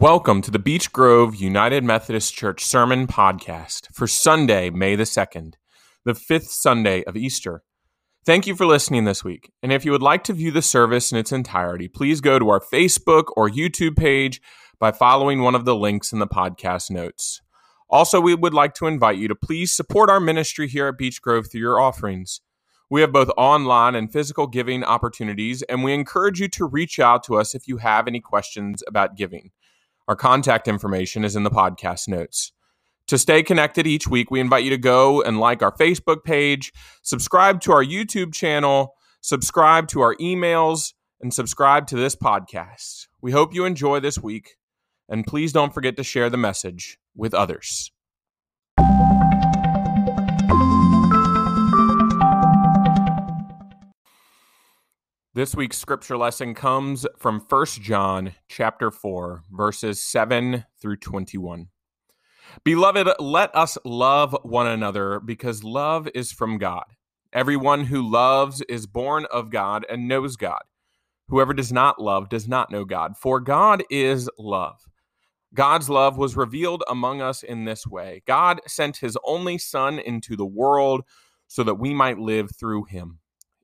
Welcome to the Beech Grove United Methodist Church Sermon Podcast for Sunday, May the 2nd, the fifth Sunday of Easter. Thank you for listening this week. And if you would like to view the service in its entirety, please go to our Facebook or YouTube page by following one of the links in the podcast notes. Also, we would like to invite you to please support our ministry here at Beech Grove through your offerings. We have both online and physical giving opportunities, and we encourage you to reach out to us if you have any questions about giving. Our contact information is in the podcast notes. To stay connected each week, we invite you to go and like our Facebook page, subscribe to our YouTube channel, subscribe to our emails, and subscribe to this podcast. We hope you enjoy this week, and please don't forget to share the message with others. This week's scripture lesson comes from 1 John chapter 4 verses 7 through 21. Beloved, let us love one another because love is from God. Everyone who loves is born of God and knows God. Whoever does not love does not know God, for God is love. God's love was revealed among us in this way God sent his only Son into the world so that we might live through him.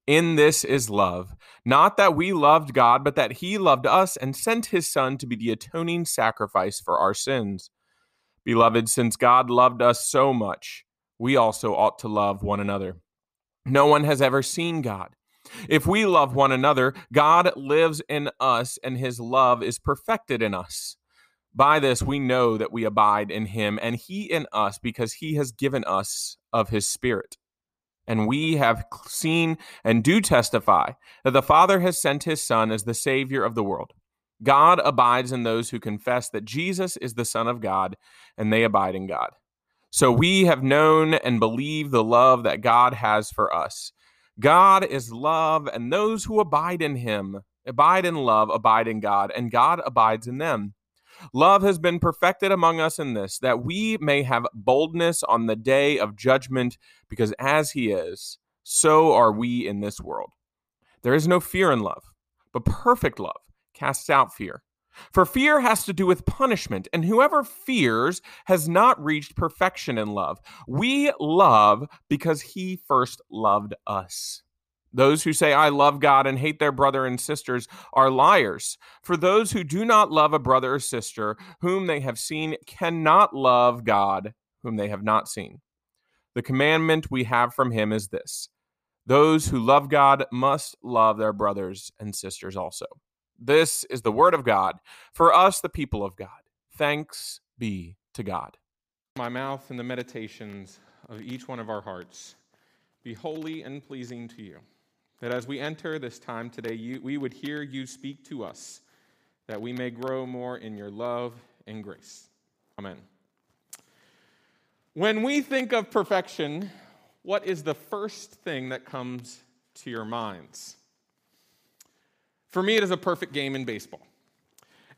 In this is love, not that we loved God, but that He loved us and sent His Son to be the atoning sacrifice for our sins. Beloved, since God loved us so much, we also ought to love one another. No one has ever seen God. If we love one another, God lives in us and His love is perfected in us. By this we know that we abide in Him and He in us because He has given us of His Spirit. And we have seen and do testify that the Father has sent his Son as the Savior of the world. God abides in those who confess that Jesus is the Son of God, and they abide in God. So we have known and believe the love that God has for us. God is love, and those who abide in him, abide in love, abide in God, and God abides in them. Love has been perfected among us in this, that we may have boldness on the day of judgment, because as he is, so are we in this world. There is no fear in love, but perfect love casts out fear. For fear has to do with punishment, and whoever fears has not reached perfection in love. We love because he first loved us. Those who say, I love God and hate their brother and sisters are liars. For those who do not love a brother or sister whom they have seen cannot love God whom they have not seen. The commandment we have from him is this those who love God must love their brothers and sisters also. This is the word of God for us, the people of God. Thanks be to God. My mouth and the meditations of each one of our hearts be holy and pleasing to you that as we enter this time today, you, we would hear you speak to us, that we may grow more in your love and grace. Amen. When we think of perfection, what is the first thing that comes to your minds? For me, it is a perfect game in baseball.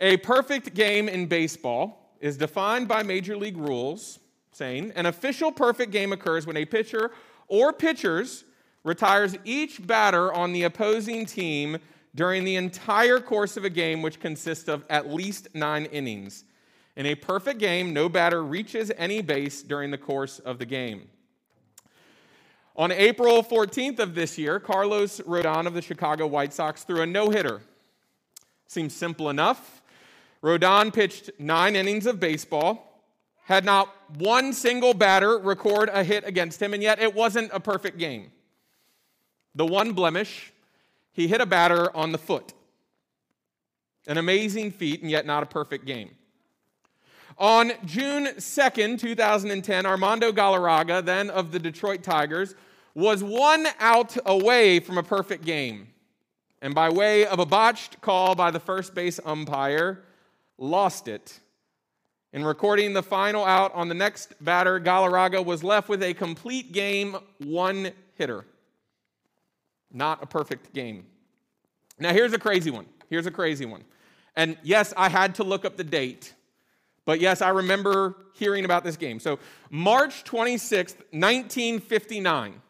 A perfect game in baseball is defined by major league rules, saying an official perfect game occurs when a pitcher or pitchers retires each batter on the opposing team during the entire course of a game, which consists of at least nine innings. In a perfect game, no batter reaches any base during the course of the game. On April 14th of this year, Carlos Rodon of the Chicago White Sox threw a no hitter. Seems simple enough. Rodon pitched nine innings of baseball, had not one single batter record a hit against him, and yet it wasn't a perfect game. The one blemish, he hit a batter on the foot. An amazing feat, and yet not a perfect game. On June 2nd, 2010, Armando Galarraga, then of the Detroit Tigers, was one out away from a perfect game. And by way of a botched call by the first base umpire, lost it. In recording the final out on the next batter, Galarraga was left with a complete game one hitter. Not a perfect game. Now, here's a crazy one. Here's a crazy one. And yes, I had to look up the date, but yes, I remember hearing about this game. So, March 26th, 1959,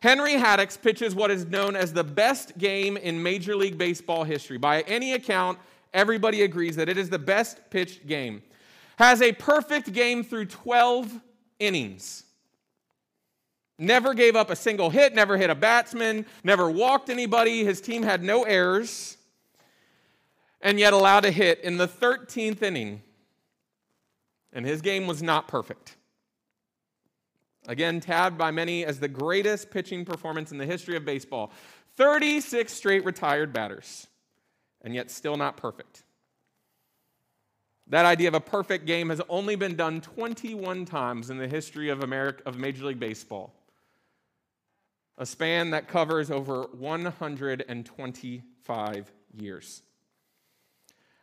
Henry Haddix pitches what is known as the best game in Major League Baseball history. By any account, Everybody agrees that it is the best pitched game. Has a perfect game through 12 innings. Never gave up a single hit, never hit a batsman, never walked anybody. His team had no errors, and yet allowed a hit in the 13th inning. And his game was not perfect. Again, tabbed by many as the greatest pitching performance in the history of baseball. 36 straight retired batters, and yet still not perfect. That idea of a perfect game has only been done 21 times in the history of, America, of Major League Baseball, a span that covers over 125 years.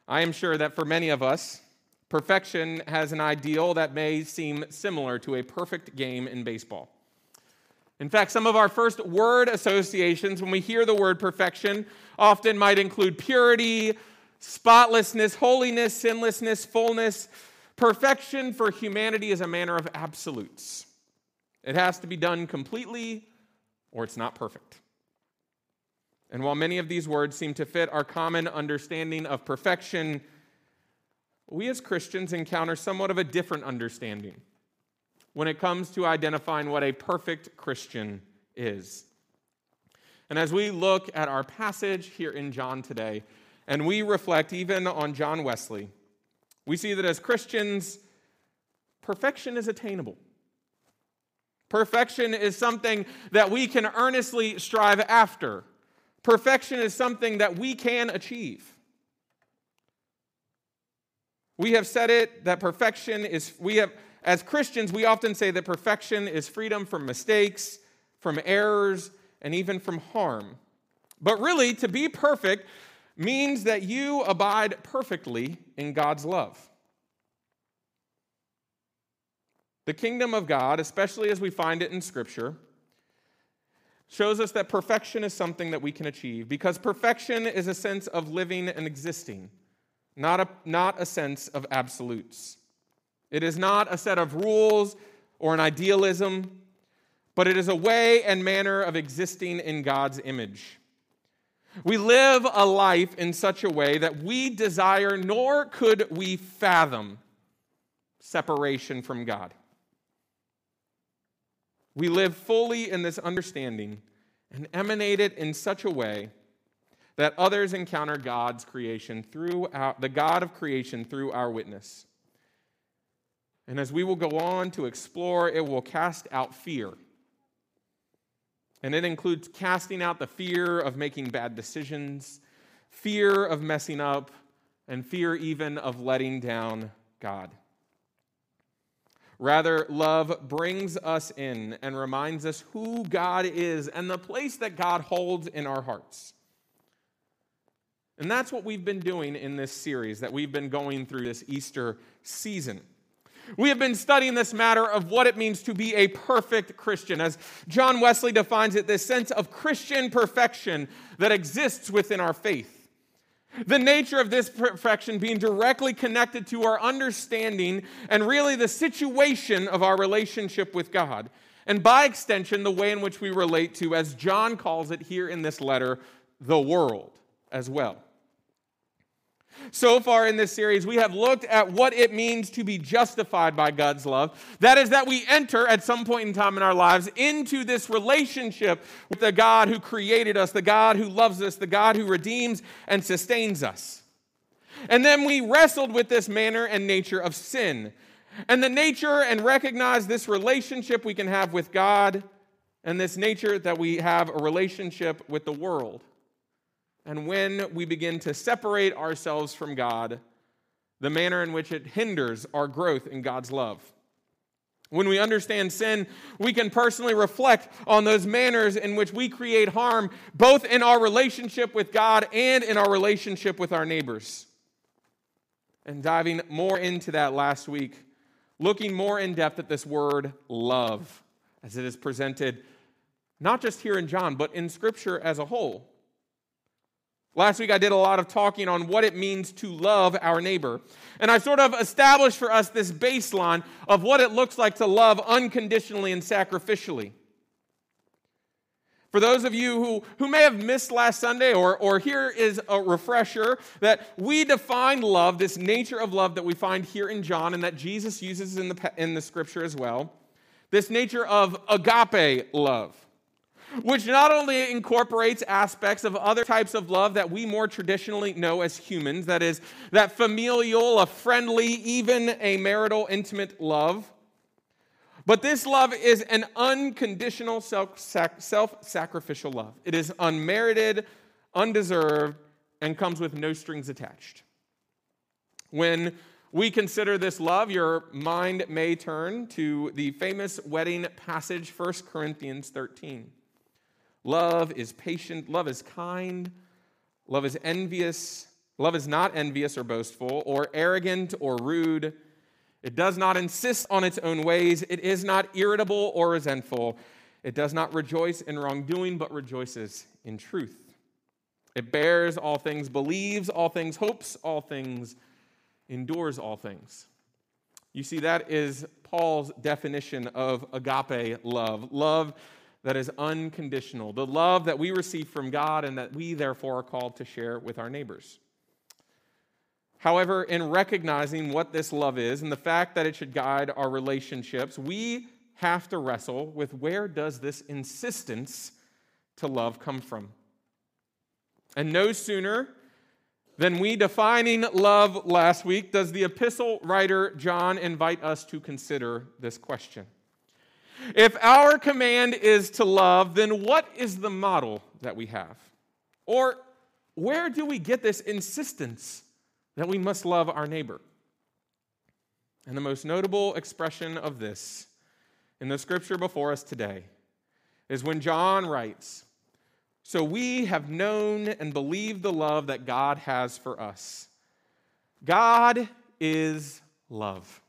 I am sure that for many of us, perfection has an ideal that may seem similar to a perfect game in baseball. In fact, some of our first word associations when we hear the word perfection often might include purity, spotlessness, holiness, sinlessness, fullness. Perfection for humanity is a manner of absolutes. It has to be done completely or it's not perfect. And while many of these words seem to fit our common understanding of perfection, we as Christians encounter somewhat of a different understanding when it comes to identifying what a perfect Christian is. And as we look at our passage here in John today, and we reflect even on John Wesley, we see that as Christians, perfection is attainable. Perfection is something that we can earnestly strive after. Perfection is something that we can achieve. We have said it that perfection is, we have, as Christians, we often say that perfection is freedom from mistakes, from errors, and even from harm. But really, to be perfect means that you abide perfectly in God's love. The kingdom of God, especially as we find it in Scripture, shows us that perfection is something that we can achieve because perfection is a sense of living and existing, not a, not a sense of absolutes. It is not a set of rules or an idealism, but it is a way and manner of existing in God's image. We live a life in such a way that we desire nor could we fathom separation from God. We live fully in this understanding and emanate it in such a way that others encounter God's creation through our, the God of creation through our witness. And as we will go on to explore, it will cast out fear. And it includes casting out the fear of making bad decisions, fear of messing up, and fear even of letting down God. Rather, love brings us in and reminds us who God is and the place that God holds in our hearts. And that's what we've been doing in this series that we've been going through this Easter season. We have been studying this matter of what it means to be a perfect Christian. As John Wesley defines it, this sense of Christian perfection that exists within our faith. The nature of this perfection being directly connected to our understanding and really the situation of our relationship with God. And by extension, the way in which we relate to, as John calls it here in this letter, the world as well. So far in this series, we have looked at what it means to be justified by God's love. That is, that we enter at some point in time in our lives into this relationship with the God who created us, the God who loves us, the God who redeems and sustains us. And then we wrestled with this manner and nature of sin and the nature and recognize this relationship we can have with God and this nature that we have a relationship with the world and when we begin to separate ourselves from God, the manner in which it hinders our growth in God's love. When we understand sin, we can personally reflect on those manners in which we create harm, both in our relationship with God and in our relationship with our neighbors. And diving more into that last week, looking more in depth at this word love as it is presented not just here in John, but in Scripture as a whole. Last week, I did a lot of talking on what it means to love our neighbor. And I sort of established for us this baseline of what it looks like to love unconditionally and sacrificially. For those of you who, who may have missed last Sunday, or, or here is a refresher that we define love, this nature of love that we find here in John and that Jesus uses in the, in the scripture as well, this nature of agape love, which not only incorporates aspects of other types of love that we more traditionally know as humans, that is, that familial, a friendly, even a marital, intimate love but this love is an unconditional self sacrificial love. It is unmerited, undeserved, and comes with no strings attached. When we consider this love, your mind may turn to the famous wedding passage, 1 Corinthians 13. Love is patient, love is kind, love is envious, love is not envious or boastful, or arrogant or rude. It does not insist on its own ways. It is not irritable or resentful. It does not rejoice in wrongdoing, but rejoices in truth. It bears all things, believes all things, hopes all things, endures all things. You see, that is Paul's definition of agape love love that is unconditional, the love that we receive from God and that we therefore are called to share with our neighbors. However, in recognizing what this love is and the fact that it should guide our relationships, we have to wrestle with where does this insistence to love come from? And no sooner than we defining love last week does the epistle writer John invite us to consider this question. If our command is to love, then what is the model that we have? Or where do we get this insistence that we must love our neighbor. And the most notable expression of this in the scripture before us today is when John writes, So we have known and believed the love that God has for us. God is love.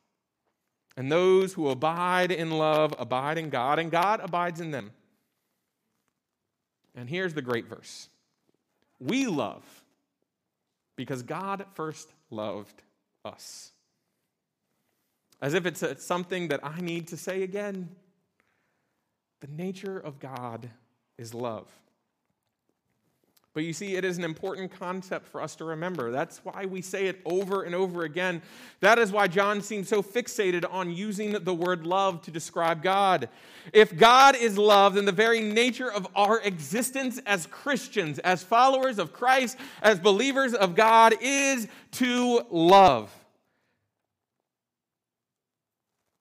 And those who abide in love abide in God, and God abides in them. And here's the great verse We love because God first loved us. As if it's something that I need to say again. The nature of God is love. But you see, it is an important concept for us to remember. That's why we say it over and over again. That is why John seems so fixated on using the word love to describe God. If God is love, then the very nature of our existence as Christians, as followers of Christ, as believers of God, is to love.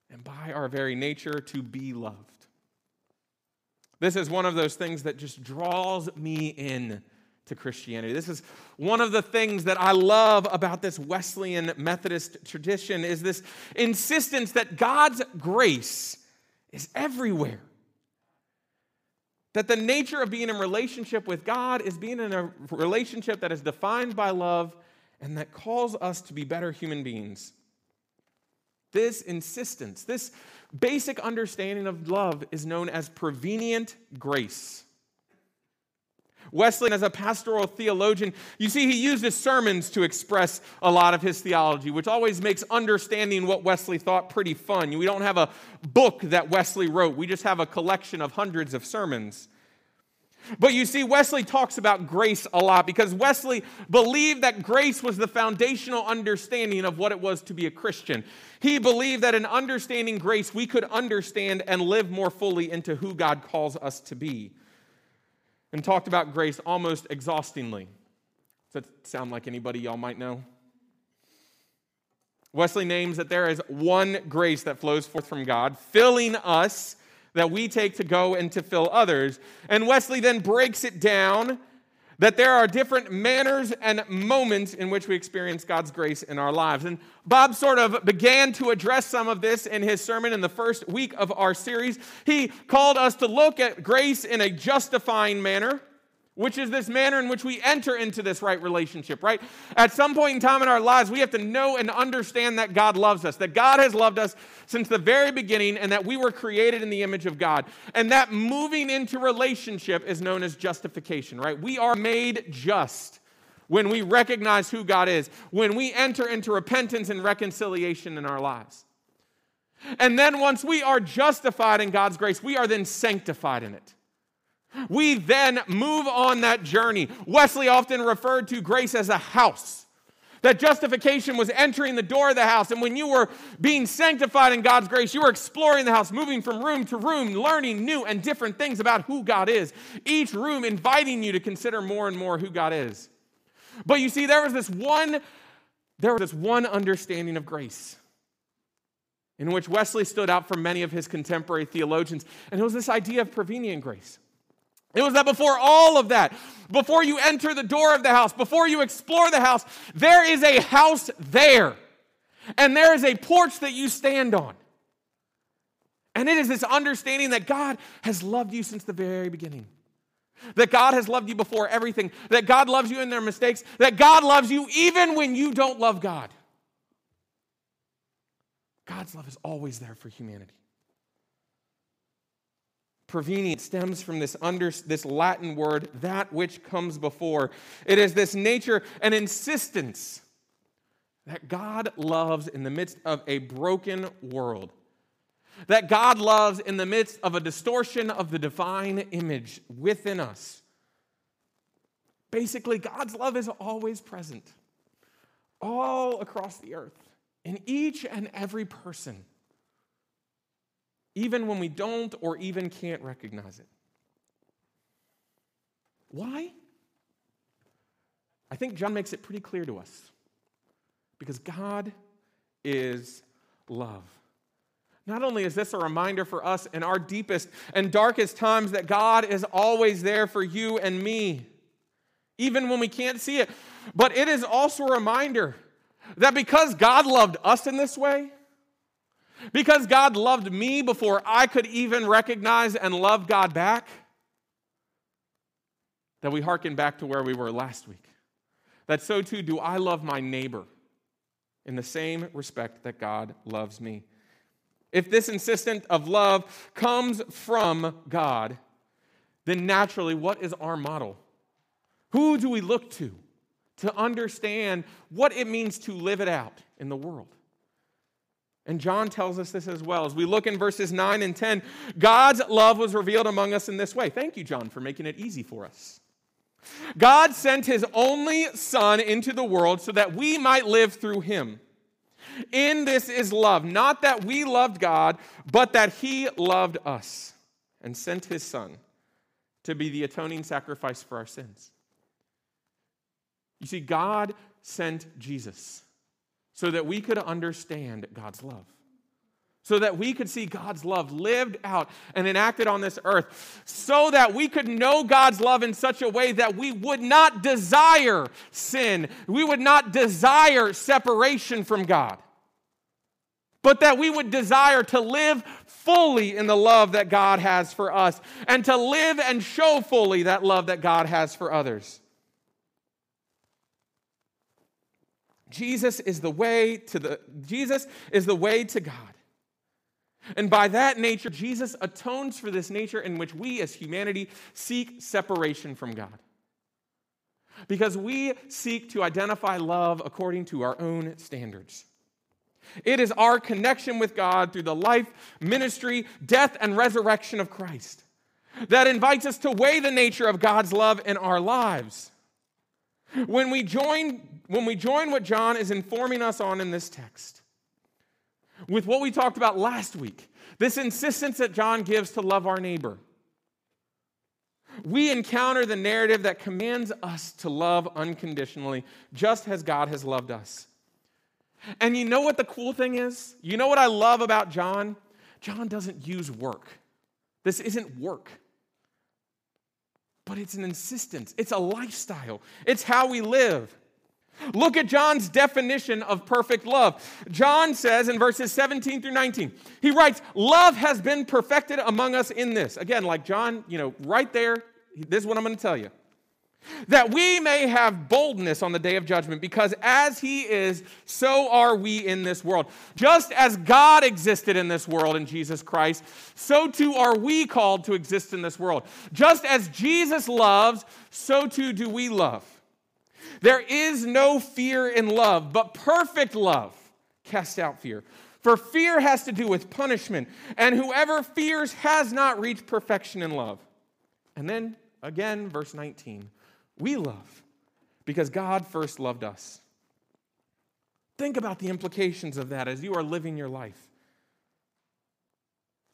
And by our very nature, to be loved. This is one of those things that just draws me in to Christianity. This is one of the things that I love about this Wesleyan Methodist tradition is this insistence that God's grace is everywhere. That the nature of being in relationship with God is being in a relationship that is defined by love and that calls us to be better human beings. This insistence, this basic understanding of love is known as prevenient grace. Wesleyan, as a pastoral theologian, you see, he used his sermons to express a lot of his theology, which always makes understanding what Wesley thought pretty fun. We don't have a book that Wesley wrote, we just have a collection of hundreds of sermons. But you see, Wesley talks about grace a lot because Wesley believed that grace was the foundational understanding of what it was to be a Christian. He believed that in understanding grace, we could understand and live more fully into who God calls us to be and talked about grace almost exhaustingly. Does that sound like anybody y'all might know? Wesley names that there is one grace that flows forth from God, filling us that we take to go and to fill others. And Wesley then breaks it down that there are different manners and moments in which we experience God's grace in our lives. And Bob sort of began to address some of this in his sermon in the first week of our series. He called us to look at grace in a justifying manner which is this manner in which we enter into this right relationship, right? At some point in time in our lives, we have to know and understand that God loves us, that God has loved us since the very beginning, and that we were created in the image of God. And that moving into relationship is known as justification, right? We are made just when we recognize who God is, when we enter into repentance and reconciliation in our lives. And then once we are justified in God's grace, we are then sanctified in it. We then move on that journey. Wesley often referred to grace as a house. That justification was entering the door of the house. And when you were being sanctified in God's grace, you were exploring the house, moving from room to room, learning new and different things about who God is. Each room inviting you to consider more and more who God is. But you see, there was this one, there was this one understanding of grace in which Wesley stood out from many of his contemporary theologians, and it was this idea of prevenient grace. It was that before all of that, before you enter the door of the house, before you explore the house, there is a house there. And there is a porch that you stand on. And it is this understanding that God has loved you since the very beginning. That God has loved you before everything. That God loves you in their mistakes. That God loves you even when you don't love God. God's love is always there for humanity. Prevenient stems from this, under, this Latin word, that which comes before. It is this nature and insistence that God loves in the midst of a broken world. That God loves in the midst of a distortion of the divine image within us. Basically, God's love is always present, all across the earth, in each and every person even when we don't or even can't recognize it. Why? I think John makes it pretty clear to us. Because God is love. Not only is this a reminder for us in our deepest and darkest times that God is always there for you and me, even when we can't see it, but it is also a reminder that because God loved us in this way, because God loved me before I could even recognize and love God back, that we hearken back to where we were last week. That so too do I love my neighbor in the same respect that God loves me. If this insistence of love comes from God, then naturally, what is our model? Who do we look to to understand what it means to live it out in the world? And John tells us this as well. As we look in verses 9 and 10, God's love was revealed among us in this way. Thank you, John, for making it easy for us. God sent his only Son into the world so that we might live through him. In this is love, not that we loved God, but that he loved us and sent his Son to be the atoning sacrifice for our sins. You see, God sent Jesus so that we could understand God's love. So that we could see God's love lived out and enacted on this earth. So that we could know God's love in such a way that we would not desire sin. We would not desire separation from God. But that we would desire to live fully in the love that God has for us and to live and show fully that love that God has for others. Jesus is the way to the Jesus is the way to God. And by that nature, Jesus atones for this nature in which we as humanity seek separation from God. Because we seek to identify love according to our own standards. It is our connection with God through the life, ministry, death, and resurrection of Christ that invites us to weigh the nature of God's love in our lives. When we join, when we join what John is informing us on in this text, with what we talked about last week, this insistence that John gives to love our neighbor, we encounter the narrative that commands us to love unconditionally, just as God has loved us. And you know what the cool thing is? You know what I love about John? John doesn't use work. This isn't work but it's an insistence, it's a lifestyle, it's how we live. Look at John's definition of perfect love. John says in verses 17 through 19, he writes, Love has been perfected among us in this. Again, like John, you know, right there, this is what I'm going to tell you that we may have boldness on the day of judgment, because as He is, so are we in this world. Just as God existed in this world in Jesus Christ, so too are we called to exist in this world. Just as Jesus loves, so too do we love. There is no fear in love, but perfect love casts out fear. For fear has to do with punishment, and whoever fears has not reached perfection in love. And then again, verse 19 we love because God first loved us. Think about the implications of that as you are living your life.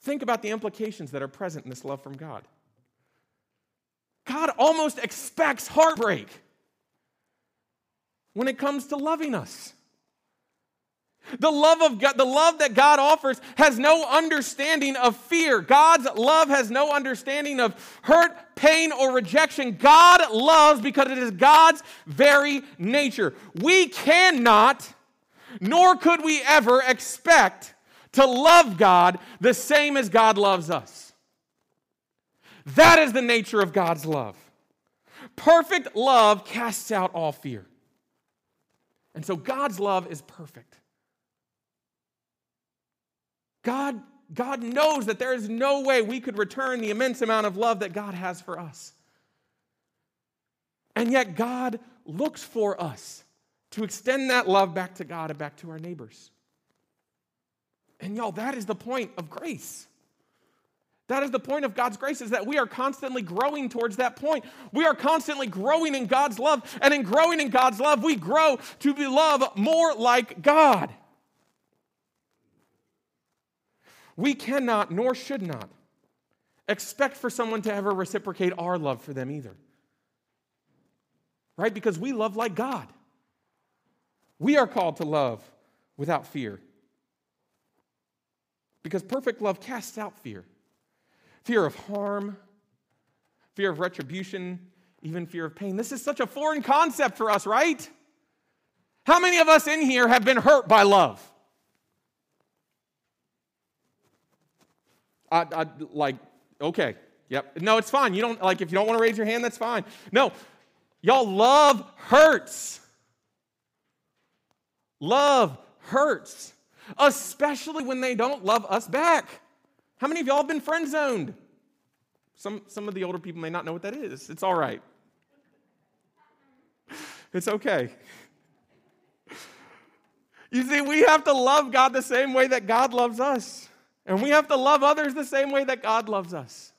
Think about the implications that are present in this love from God. God almost expects heartbreak when it comes to loving us. The love of God, the love that God offers has no understanding of fear. God's love has no understanding of hurt, pain, or rejection. God loves because it is God's very nature. We cannot, nor could we ever expect to love God the same as God loves us. That is the nature of God's love. Perfect love casts out all fear. And so God's love is perfect. God, God knows that there is no way we could return the immense amount of love that God has for us. And yet, God looks for us to extend that love back to God and back to our neighbors. And y'all, that is the point of grace. That is the point of God's grace is that we are constantly growing towards that point. We are constantly growing in God's love, and in growing in God's love, we grow to be love more like God. We cannot, nor should not, expect for someone to ever reciprocate our love for them either. Right? Because we love like God. We are called to love without fear. Because perfect love casts out fear fear of harm, fear of retribution, even fear of pain. This is such a foreign concept for us, right? How many of us in here have been hurt by love? I, I, like, okay, yep. No, it's fine. You don't, like, if you don't want to raise your hand, that's fine. No, y'all, love hurts. Love hurts, especially when they don't love us back. How many of y'all have been friend zoned? Some, some of the older people may not know what that is. It's all right. It's okay. You see, we have to love God the same way that God loves us. And we have to love others the same way that God loves us.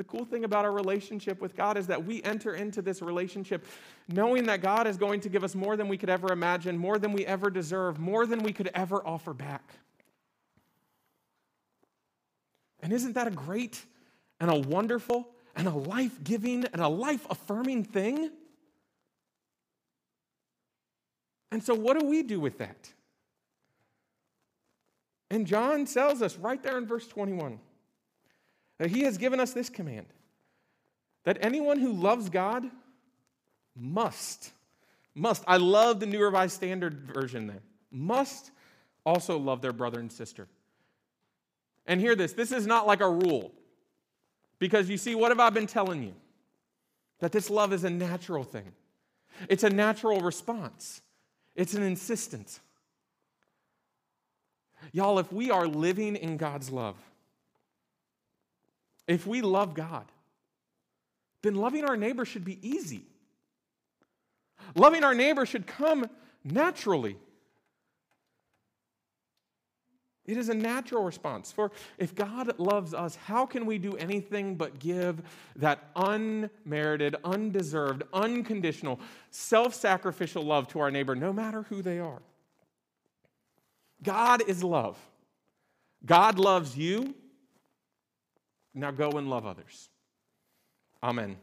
The cool thing about our relationship with God is that we enter into this relationship knowing that God is going to give us more than we could ever imagine, more than we ever deserve, more than we could ever offer back. And isn't that a great and a wonderful and a life giving and a life affirming thing? And so, what do we do with that? And John tells us right there in verse 21 that he has given us this command that anyone who loves God must, must, I love the New Revised Standard version there, must also love their brother and sister. And hear this this is not like a rule. Because you see, what have I been telling you? That this love is a natural thing, it's a natural response, it's an insistence. Y'all, if we are living in God's love, if we love God, then loving our neighbor should be easy. Loving our neighbor should come naturally. It is a natural response. For if God loves us, how can we do anything but give that unmerited, undeserved, unconditional, self sacrificial love to our neighbor, no matter who they are? God is love. God loves you. Now go and love others. Amen.